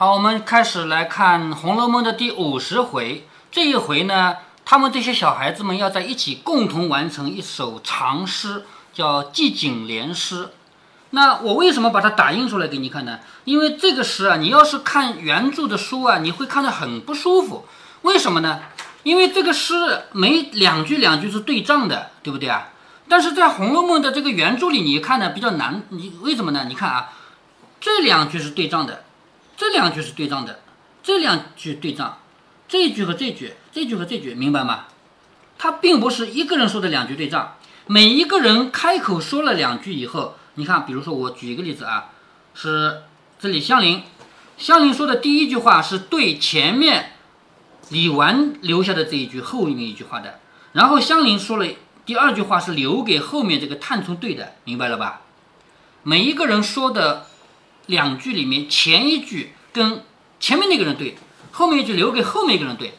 好，我们开始来看《红楼梦》的第五十回。这一回呢，他们这些小孩子们要在一起共同完成一首长诗，叫《寄景联诗》。那我为什么把它打印出来给你看呢？因为这个诗啊，你要是看原著的书啊，你会看得很不舒服。为什么呢？因为这个诗每两句两句是对仗的，对不对啊？但是在《红楼梦》的这个原著里，你看呢比较难。你为什么呢？你看啊，这两句是对仗的，这两句是对仗的，这两句对仗，这一句和这句，这句和这句，明白吗？它并不是一个人说的两句对仗，每一个人开口说了两句以后，你看，比如说我举一个例子啊，是这里香菱，香菱说的第一句话是对前面李纨留下的这一句后面一句话的，然后香菱说了。第二句话是留给后面这个探春对的，明白了吧？每一个人说的两句里面，前一句跟前面那个人对，后面一句留给后面一个人对。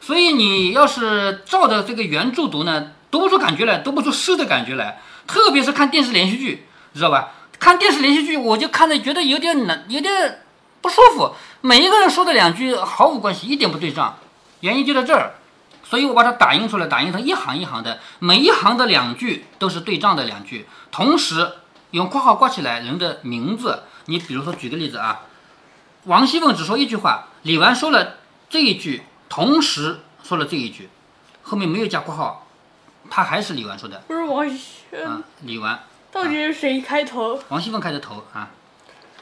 所以你要是照着这个原著读呢，读不出感觉来，读不出诗的感觉来。特别是看电视连续剧，知道吧？看电视连续剧，我就看着觉得有点难，有点不舒服。每一个人说的两句毫无关系，一点不对仗，原因就在这儿。所以我把它打印出来，打印成一行一行的，每一行的两句都是对仗的两句，同时用括号挂起来人的名字。你比如说举个例子啊，王熙凤只说一句话，李纨说了这一句，同时说了这一句，后面没有加括号，他还是李纨说的。不是王熙啊，李纨到底是谁开头？王熙凤开的头啊。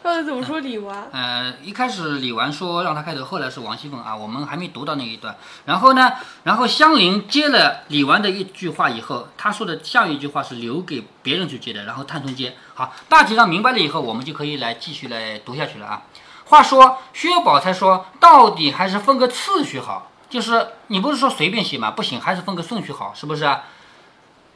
到底怎么说李纨？呃，一开始李纨说让他开头，后来是王熙凤啊，我们还没读到那一段。然后呢，然后香菱接了李纨的一句话以后，他说的下一句话是留给别人去接的，然后探春接。好，大体上明白了以后，我们就可以来继续来读下去了啊。话说薛宝钗说，到底还是分个次序好，就是你不是说随便写吗？不行，还是分个顺序好，是不是？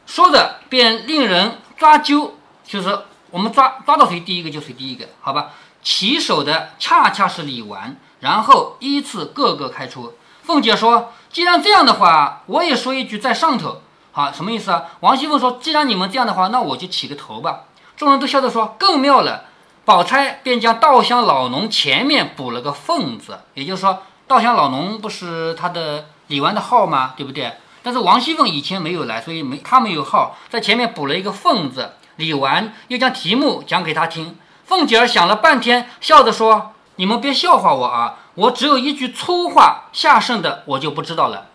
说的便令人抓阄，就是。我们抓抓到谁第一个就谁第一个，好吧？起手的恰恰是李纨，然后依次各个开出。凤姐说：“既然这样的话，我也说一句在上头。”好，什么意思啊？王熙凤说：“既然你们这样的话，那我就起个头吧。”众人都笑着说：“更妙了。”宝钗便将稻香老农前面补了个凤字，也就是说，稻香老农不是他的李纨的号吗？对不对？但是王熙凤以前没有来，所以没他没有号，在前面补了一个凤字。李纨又将题目讲给他听，凤姐儿想了半天，笑着说：“你们别笑话我啊，我只有一句粗话，下剩的我就不知道了。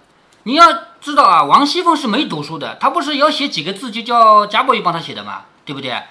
你要知道啊，王熙凤是没读书的，她不是要写几个字就叫贾宝玉帮她写的嘛，对不对？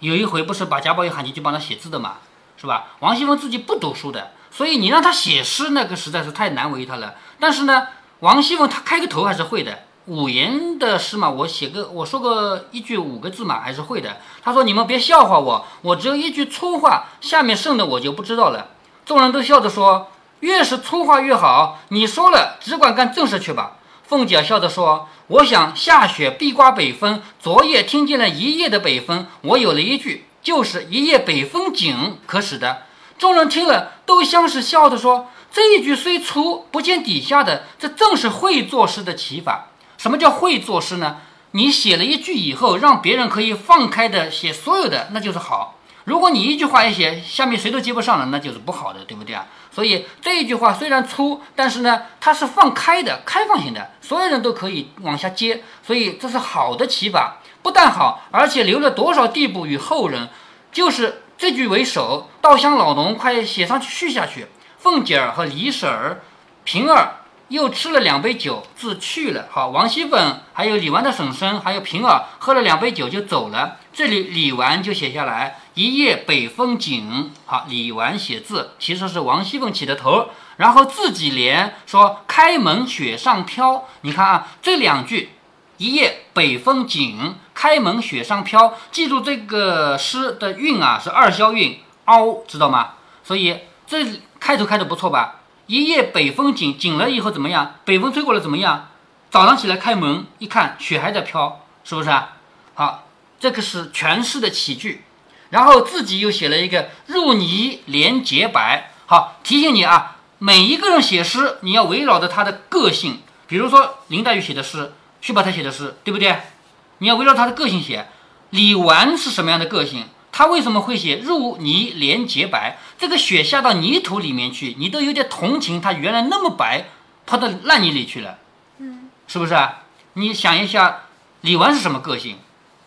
有一回不是把贾宝玉喊进去帮她写字的嘛，是吧？王熙凤自己不读书的，所以你让她写诗，那个实在是太难为她了。但是呢，王熙凤她开个头还是会的。”五言的诗嘛，我写个我说个一句五个字嘛，还是会的。他说：“你们别笑话我，我只有一句粗话，下面剩的我就不知道了。”众人都笑着说：“越是粗话越好，你说了只管干正事去吧。”凤姐笑着说：“我想下雪必刮北风，昨夜听见了一夜的北风，我有了一句，就是一夜北风景，可使的。”众人听了都像是笑着说：“这一句虽粗，不见底下的，这正是会作诗的起法。”什么叫会作诗呢？你写了一句以后，让别人可以放开的写所有的，那就是好。如果你一句话一写，下面谁都接不上了，那就是不好的，对不对啊？所以这一句话虽然粗，但是呢，它是放开的、开放性的，所有人都可以往下接，所以这是好的起法。不但好，而且留了多少地步与后人，就是这句为首，稻香老农快写上去续下去。凤姐儿和李婶儿、平儿。又吃了两杯酒，自去了。好，王熙凤还有李纨的婶婶，还有平儿喝了两杯酒就走了。这里李纨就写下来“一夜北风紧”。好，李纨写字其实是王熙凤起的头，然后自己连说“开门雪上飘”。你看啊，这两句“一夜北风紧，开门雪上飘”，记住这个诗的韵啊，是二消韵凹，知道吗？所以这开头开的不错吧？一夜北风紧，紧了以后怎么样？北风吹过来怎么样？早上起来开门一看，雪还在飘，是不是啊？好，这个是全诗的起句，然后自己又写了一个入泥连洁白。好，提醒你啊，每一个人写诗，你要围绕着他的个性。比如说林黛玉写的诗，薛宝钗写的诗，对不对？你要围绕他的个性写。李纨是什么样的个性？他为什么会写入泥连洁白？这个雪下到泥土里面去，你都有点同情他原来那么白，跑到烂泥里去了，嗯，是不是啊？你想一下，李纨是什么个性？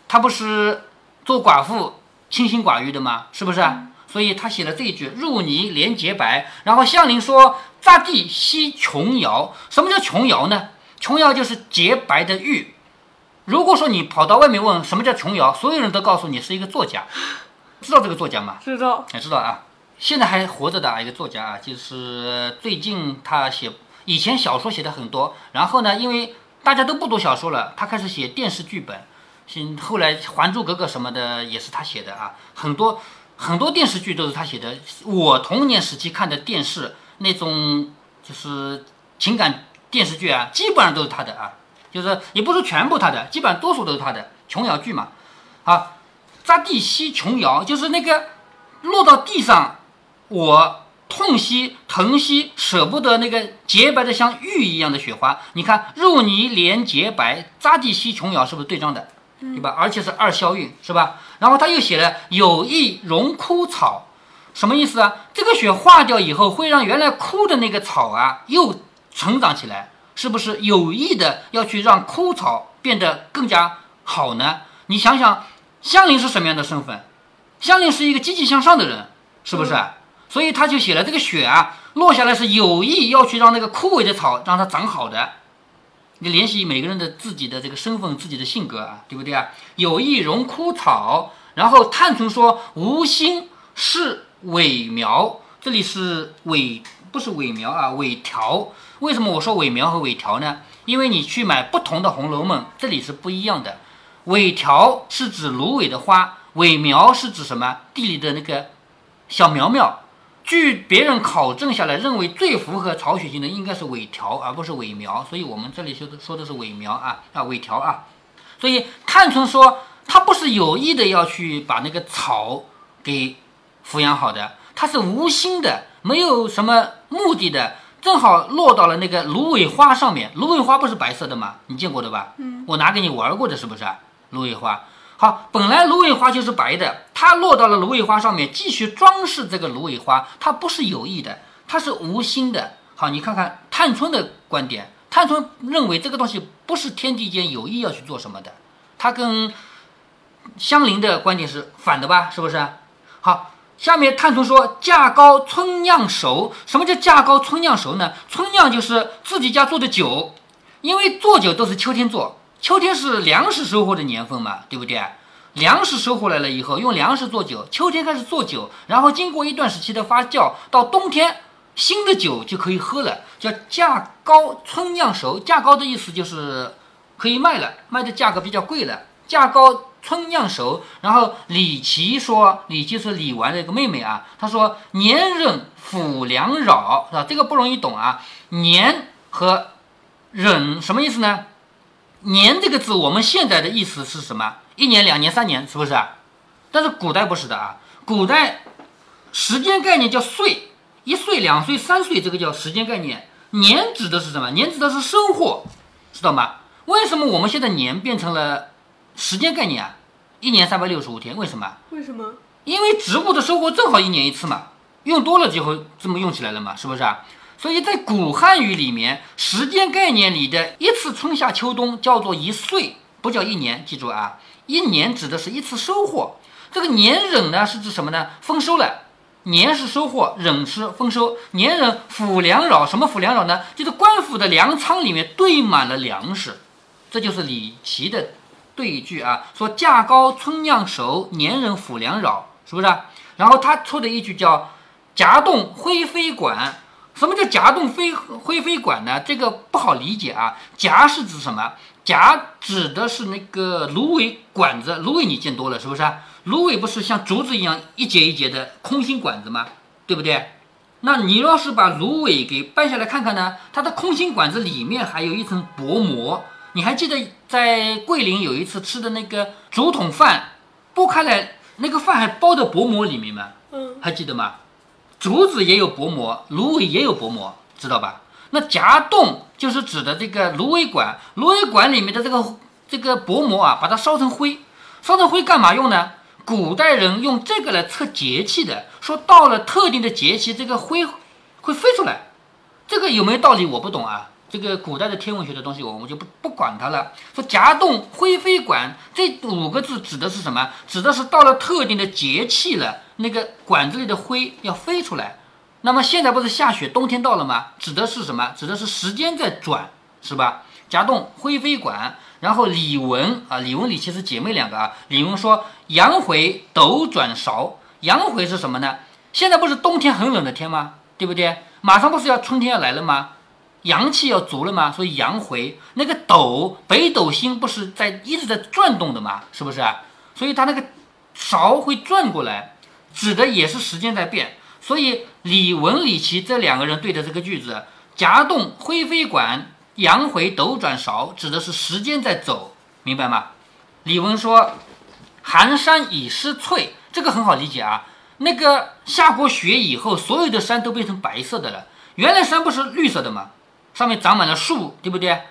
她不是做寡妇清心寡欲的吗？是不是啊？所以他写了这一句“入泥连洁白”，然后向林说：“匝地惜琼瑶。”什么叫琼瑶呢？琼瑶就是洁白的玉。如果说你跑到外面问什么叫琼瑶，所有人都告诉你是一个作家，知道这个作家吗？知道。也知道啊，现在还活着的啊一个作家啊，就是最近他写以前小说写的很多，然后呢，因为大家都不读小说了，他开始写电视剧本，现后来《还珠格格》什么的也是他写的啊，很多很多电视剧都是他写的。我童年时期看的电视那种就是情感电视剧啊，基本上都是他的啊，就是也不是全部他的，基本上多数都是他的琼瑶剧嘛。啊，扎地西琼瑶就是那个落到地上，我痛惜、疼惜、舍不得那个洁白的像玉一样的雪花。你看，入泥连洁白，扎地西琼瑶，是不是对仗的？对吧？而且是二消韵，是吧？然后他又写了有意荣枯草，什么意思啊？这个雪化掉以后，会让原来枯的那个草啊又成长起来，是不是有意的要去让枯草变得更加好呢？你想想，香菱是什么样的身份？香菱是一个积极向上的人，是不是？所以他就写了这个雪啊，落下来是有意要去让那个枯萎的草让它长好的。你联系每个人的自己的这个身份、自己的性格啊，对不对啊？有意荣枯草，然后探春说无心是伪苗，这里是伪，不是伪苗啊，伪条。为什么我说伪苗和伪条呢？因为你去买不同的《红楼梦》，这里是不一样的。伪条是指芦苇的花，伪苗是指什么？地里的那个小苗苗。据别人考证下来，认为最符合曹雪芹的应该是伪条，而不是伪苗。所以我们这里说的说的是伪苗啊啊伪条啊。所以探春说，他不是有意的要去把那个草给抚养好的，他是无心的，没有什么目的的，正好落到了那个芦苇花上面。芦苇花不是白色的吗？你见过的吧？嗯，我拿给你玩过的，是不是？芦苇花。好，本来芦苇花就是白的，它落到了芦苇花上面，继续装饰这个芦苇花，它不是有意的，它是无心的。好，你看看探春的观点，探春认为这个东西不是天地间有意要去做什么的，它跟香菱的观点是反的吧？是不是？好，下面探春说价高春酿熟，什么叫价高春酿熟呢？春酿就是自己家做的酒，因为做酒都是秋天做。秋天是粮食收获的年份嘛，对不对？粮食收获来了以后，用粮食做酒，秋天开始做酒，然后经过一段时期的发酵，到冬天新的酒就可以喝了，叫价高春酿熟。价高的意思就是可以卖了，卖的价格比较贵了。价高春酿熟。然后李琦说，李琦是李纨的一个妹妹啊，她说年忍抚粮扰是吧？这个不容易懂啊，年和忍什么意思呢？年这个字，我们现在的意思是什么？一年、两年、三年，是不是？但是古代不是的啊，古代时间概念叫岁，一岁、两岁、三岁，这个叫时间概念。年指的是什么？年指的是收获，知道吗？为什么我们现在年变成了时间概念啊？一年三百六十五天，为什么？为什么？因为植物的收获正好一年一次嘛，用多了就会这么用起来了嘛，是不是啊？所以在古汉语里面，时间概念里的一次春夏秋冬叫做一岁，不叫一年。记住啊，一年指的是一次收获。这个年忍呢是指什么呢？丰收了，年是收获，忍是丰收。年忍府粮扰，什么府粮扰呢？就是官府的粮仓里面堆满了粮食。这就是李琦的对一句啊，说价高春酿熟，年人府粮扰，是不是？然后他出的一句叫夹动灰飞管。什么叫夹动飞灰飞管呢？这个不好理解啊。夹是指什么？夹指的是那个芦苇管子。芦苇你见多了是不是？芦苇不是像竹子一样一节一节的空心管子吗？对不对？那你要是把芦苇给掰下来看看呢？它的空心管子里面还有一层薄膜。你还记得在桂林有一次吃的那个竹筒饭，剥开来那个饭还包在薄膜里面吗？嗯，还记得吗？竹子也有薄膜，芦苇也有薄膜，知道吧？那夹洞就是指的这个芦苇管，芦苇管里面的这个这个薄膜啊，把它烧成灰，烧成灰干嘛用呢？古代人用这个来测节气的，说到了特定的节气，这个灰会飞出来，这个有没有道理？我不懂啊。这个古代的天文学的东西，我们就不不管它了。说夹洞灰飞管这五个字指的是什么？指的是到了特定的节气了，那个管子里的灰要飞出来。那么现在不是下雪，冬天到了吗？指的是什么？指的是时间在转，是吧？夹洞灰飞管，然后李文啊，李文李其实姐妹两个啊。李文说阳回斗转勺，阳回是什么呢？现在不是冬天很冷的天吗？对不对？马上不是要春天要来了吗？阳气要足了吗？所以阳回那个斗北斗星不是在一直在转动的吗？是不是？所以它那个勺会转过来，指的也是时间在变。所以李文、李琦这两个人对的这个句子，夹洞灰飞管，阳回斗转勺，指的是时间在走，明白吗？李文说，寒山已失翠，这个很好理解啊。那个下过雪以后，所有的山都变成白色的了，原来山不是绿色的吗？上面长满了树，对不对？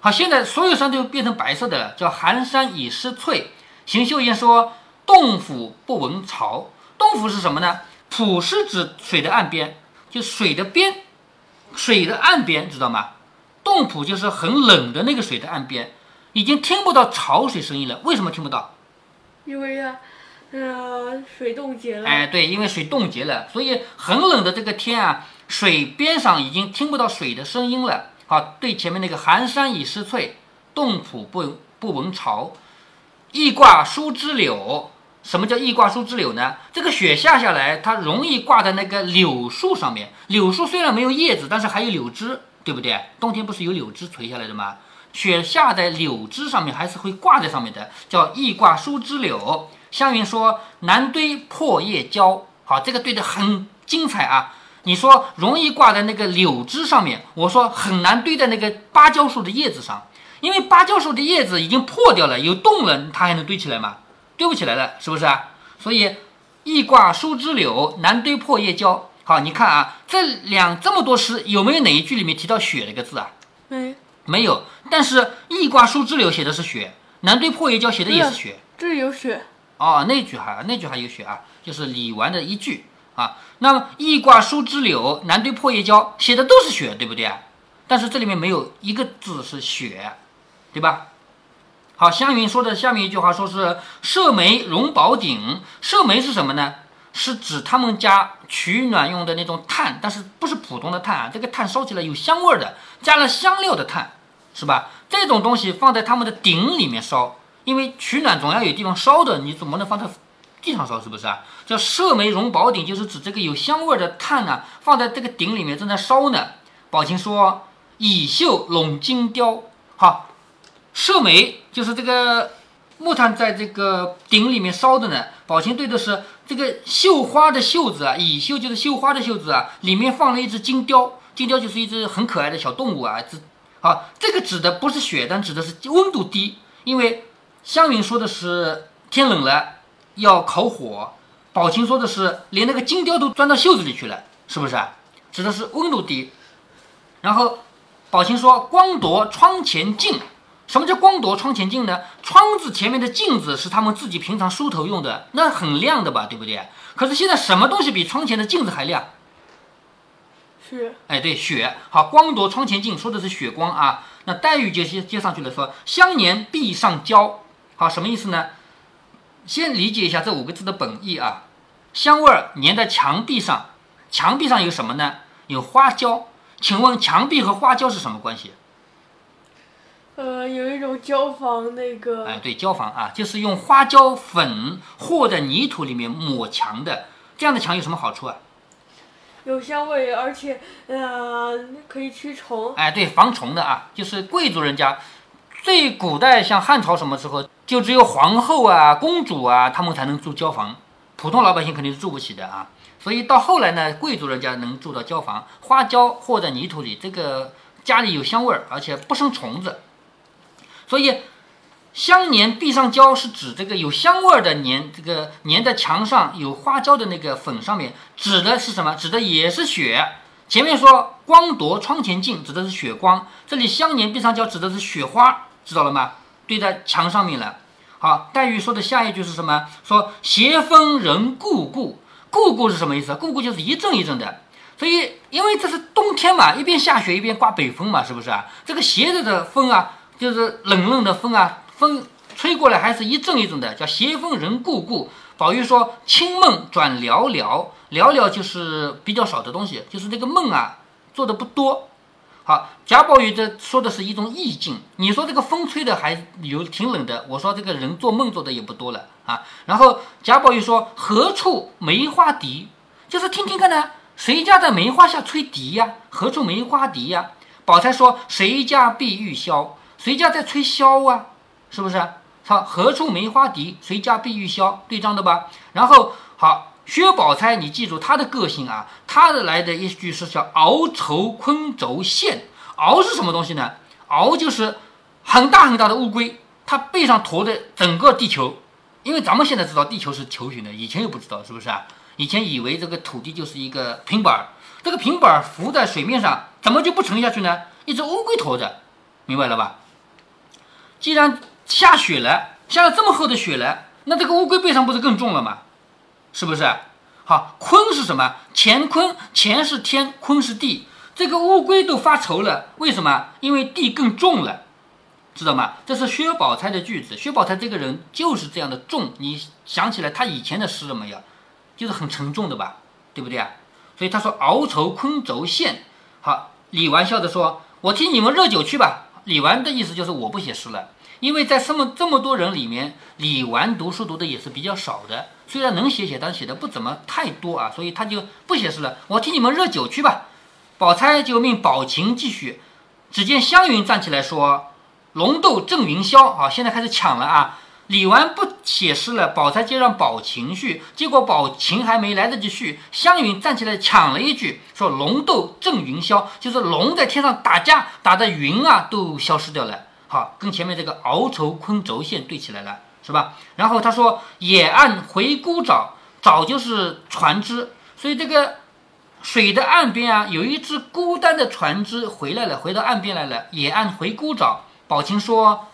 好，现在所有山都变成白色的了，叫寒山已失翠。邢岫烟说：“洞府不闻潮。”洞府是什么呢？浦是指水的岸边，就水的边，水的岸边，知道吗？洞浦就是很冷的那个水的岸边，已经听不到潮水声音了。为什么听不到？因为啊，呃，水冻结了。哎，对，因为水冻结了，所以很冷的这个天啊。水边上已经听不到水的声音了。好，对前面那个寒山已失翠，洞浦不不闻潮，易挂疏枝柳。什么叫易挂疏枝柳呢？这个雪下下来，它容易挂在那个柳树上面。柳树虽然没有叶子，但是还有柳枝，对不对？冬天不是有柳枝垂下来的吗？雪下在柳枝上面，还是会挂在上面的，叫易挂疏枝柳。湘云说：“南堆破叶蕉。”好，这个对的很精彩啊。你说容易挂在那个柳枝上面，我说很难堆在那个芭蕉树的叶子上，因为芭蕉树的叶子已经破掉了，有洞了，它还能堆起来吗？堆不起来了，是不是啊？所以易挂疏枝柳，难堆破叶蕉。好，你看啊，这两这么多诗，有没有哪一句里面提到雪这个字啊？没，没有。但是易挂疏枝柳写的是雪，难堆破叶蕉写的也是雪。这有雪。哦，那句还那句还有雪啊，就是李纨的一句。啊，那么易挂疏枝柳，难堆破叶蕉，写的都是雪，对不对？但是这里面没有一个字是雪，对吧？好，湘云说的下面一句话说是射梅荣宝鼎，射梅是什么呢？是指他们家取暖用的那种炭，但是不是普通的炭啊，这个炭烧起来有香味的，加了香料的炭，是吧？这种东西放在他们的鼎里面烧，因为取暖总要有地方烧的，你怎么能放在？地上烧是不是啊？叫射梅荣宝鼎，就是指这个有香味的炭呢，放在这个鼎里面正在烧呢。宝琴说：“蚁绣笼金雕。”好，射梅就是这个木炭在这个鼎里面烧的呢。宝琴对的是这个绣花的绣子啊，蚁绣就是绣花的绣子啊，里面放了一只金雕，金雕就是一只很可爱的小动物啊。这好，这个指的不是雪，但指的是温度低，因为湘云说的是天冷了。要烤火，宝琴说的是连那个金雕都钻到袖子里去了，是不是？指的是温度低。然后宝琴说光夺窗前镜，什么叫光夺窗前镜呢？窗子前面的镜子是他们自己平常梳头用的，那很亮的吧，对不对？可是现在什么东西比窗前的镜子还亮？雪。哎，对，雪。好，光夺窗前镜说的是雪光啊。那黛玉就接接上去了，说香年壁上胶。好，什么意思呢？先理解一下这五个字的本意啊，香味儿粘在墙壁上，墙壁上有什么呢？有花椒。请问墙壁和花椒是什么关系？呃，有一种胶房那个。哎，对，胶房啊，就是用花椒粉和在泥土里面抹墙的。这样的墙有什么好处啊？有香味，而且呃可以驱虫。哎，对，防虫的啊，就是贵族人家。最古代像汉朝什么时候，就只有皇后啊、公主啊，他们才能住交房，普通老百姓肯定是住不起的啊。所以到后来呢，贵族人家能住到交房，花椒或在泥土里，这个家里有香味儿，而且不生虫子。所以香粘壁上胶是指这个有香味儿的粘，这个粘在墙上有花椒的那个粉上面，指的是什么？指的也是雪。前面说光夺窗前镜，指的是雪光，这里香粘壁上胶指的是雪花。知道了吗？堆在墙上面了。好，黛玉说的下一句是什么？说斜风人故故，故故是什么意思？故故就是一阵一阵的。所以，因为这是冬天嘛，一边下雪一边刮北风嘛，是不是啊？这个斜着的风啊，就是冷冷的风啊，风吹过来还是一阵一阵的，叫斜风人故故。宝玉说：“清梦转寥寥，寥寥就是比较少的东西，就是这个梦啊，做的不多。”好，贾宝玉这说的是一种意境。你说这个风吹的还有挺冷的，我说这个人做梦做的也不多了啊。然后贾宝玉说：“何处梅花笛？”就是听听看呢，谁家在梅花下吹笛呀？何处梅花笛呀？宝钗说：“谁家碧玉箫？谁家在吹箫啊？是不是？”好，何处梅花笛？谁家碧玉箫？对仗的吧？然后好，薛宝钗，你记住她的个性啊，她的来的一句是叫“鳌愁昆轴线”。鳌是什么东西呢？鳌就是很大很大的乌龟，它背上驮的整个地球。因为咱们现在知道地球是球形的，以前又不知道，是不是啊？以前以为这个土地就是一个平板儿，这个平板儿浮在水面上，怎么就不沉下去呢？一只乌龟驮着，明白了吧？既然下雪了，下了这么厚的雪了，那这个乌龟背上不是更重了吗？是不是？好，坤是什么？乾坤，乾是天，坤是地。这个乌龟都发愁了，为什么？因为地更重了，知道吗？这是薛宝钗的句子。薛宝钗这个人就是这样的重，你想起来他以前的诗了没有？就是很沉重的吧，对不对啊？所以他说鳌愁坤轴线。好，李纨笑着说：“我替你们热酒去吧。”李纨的意思就是我不写诗了。因为在这么这么多人里面，李纨读书读的也是比较少的，虽然能写写，但写的不怎么太多啊，所以他就不写诗了。我替你们热酒去吧。宝钗就命宝琴继续。只见湘云站起来说：“龙斗正云霄。”啊，现在开始抢了啊！李纨不写诗了，宝钗就让宝琴续。结果宝琴还没来得及续，湘云站起来抢了一句，说：“龙斗正云霄，就是龙在天上打架，打的云啊都消失掉了。”好，跟前面这个鳌愁昆轴线对起来了，是吧？然后他说野岸回孤沼，沼就是船只，所以这个水的岸边啊，有一只孤单的船只回来了，回到岸边来了。野岸回孤沼，宝琴说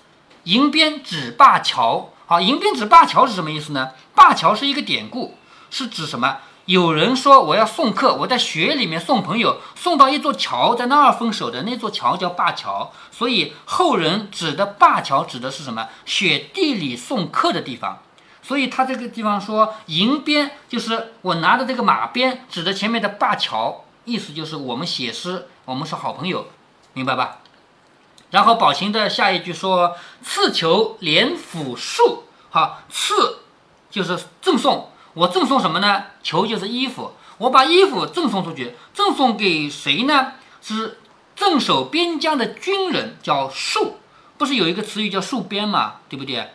迎边指灞桥。好，迎宾指灞桥是什么意思呢？灞桥是一个典故，是指什么？有人说我要送客，我在雪里面送朋友，送到一座桥，在那儿分手的那座桥叫灞桥，所以后人指的灞桥指的是什么？雪地里送客的地方。所以他这个地方说迎边，就是我拿的这个马鞭，指的前面的灞桥，意思就是我们写诗，我们是好朋友，明白吧？然后宝琴的下一句说赐球连府树，好赐就是赠送。我赠送什么呢？求就是衣服，我把衣服赠送出去，赠送给谁呢？是镇守边疆的军人，叫戍，不是有一个词语叫戍边嘛，对不对？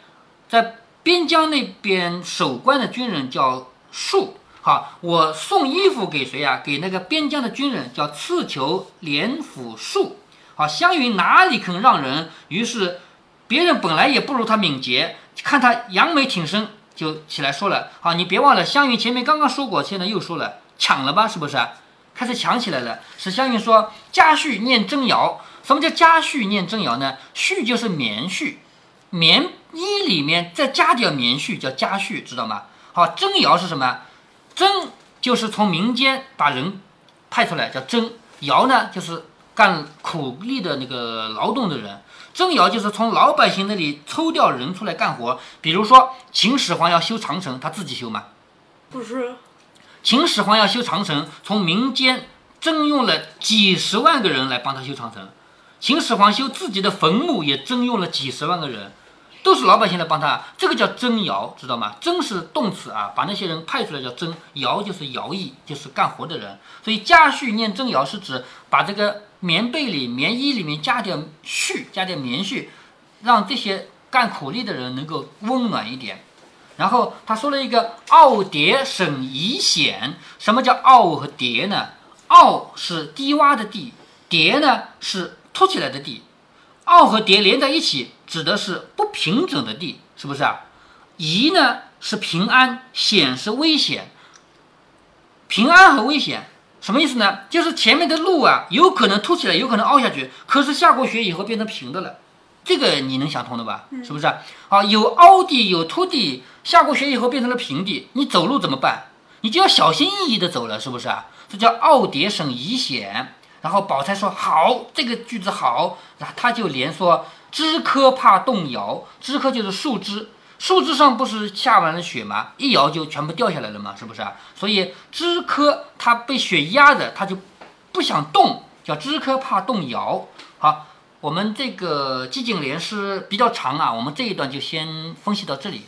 在边疆那边守关的军人叫戍。好，我送衣服给谁啊？给那个边疆的军人，叫刺球连府戍。好，湘云哪里肯让人？于是别人本来也不如他敏捷，看他扬眉挺身。就起来说了，好，你别忘了，湘云前面刚刚说过，现在又说了，抢了吧，是不是？开始抢起来了。是湘云说：“家絮念真谣。”什么叫家絮念真谣呢？絮就是棉絮，棉衣里面再加点棉絮，叫家絮，知道吗？好，真谣是什么？真就是从民间把人派出来，叫真谣呢，就是干苦力的那个劳动的人。征徭就是从老百姓那里抽调人出来干活，比如说秦始皇要修长城，他自己修吗？不是。秦始皇要修长城，从民间征用了几十万个人来帮他修长城。秦始皇修自己的坟墓也征用了几十万个人，都是老百姓来帮他，这个叫征徭，知道吗？征是动词啊，把那些人派出来叫征，徭就是徭役，就是干活的人。所以家训念征徭是指把这个。棉被里、棉衣里面加点絮，加点棉絮，让这些干苦力的人能够温暖一点。然后他说了一个“傲蝶省宜险”，什么叫“傲”和“蝶”呢？“傲”是低洼的地，“蝶”呢是凸起来的地。“傲”和“蝶”连在一起，指的是不平整的地，是不是啊？“遗”呢是平安，“险”是危险。平安和危险。什么意思呢？就是前面的路啊，有可能凸起来，有可能凹下去。可是下过雪以后变成平的了，这个你能想通的吧？是不是啊？啊，有凹地有凸地，下过雪以后变成了平地，你走路怎么办？你就要小心翼翼的走了，是不是啊？这叫奥迭省疑险。然后宝钗说好，这个句子好，然后他就连说枝柯怕动摇，枝柯就是树枝，树枝上不是下完了雪吗？一摇就全部掉下来了嘛，是不是啊？所以枝柯它被雪压着，它就不想动，叫枝柯怕动摇。好，我们这个寂静莲是比较长啊，我们这一段就先分析到这里。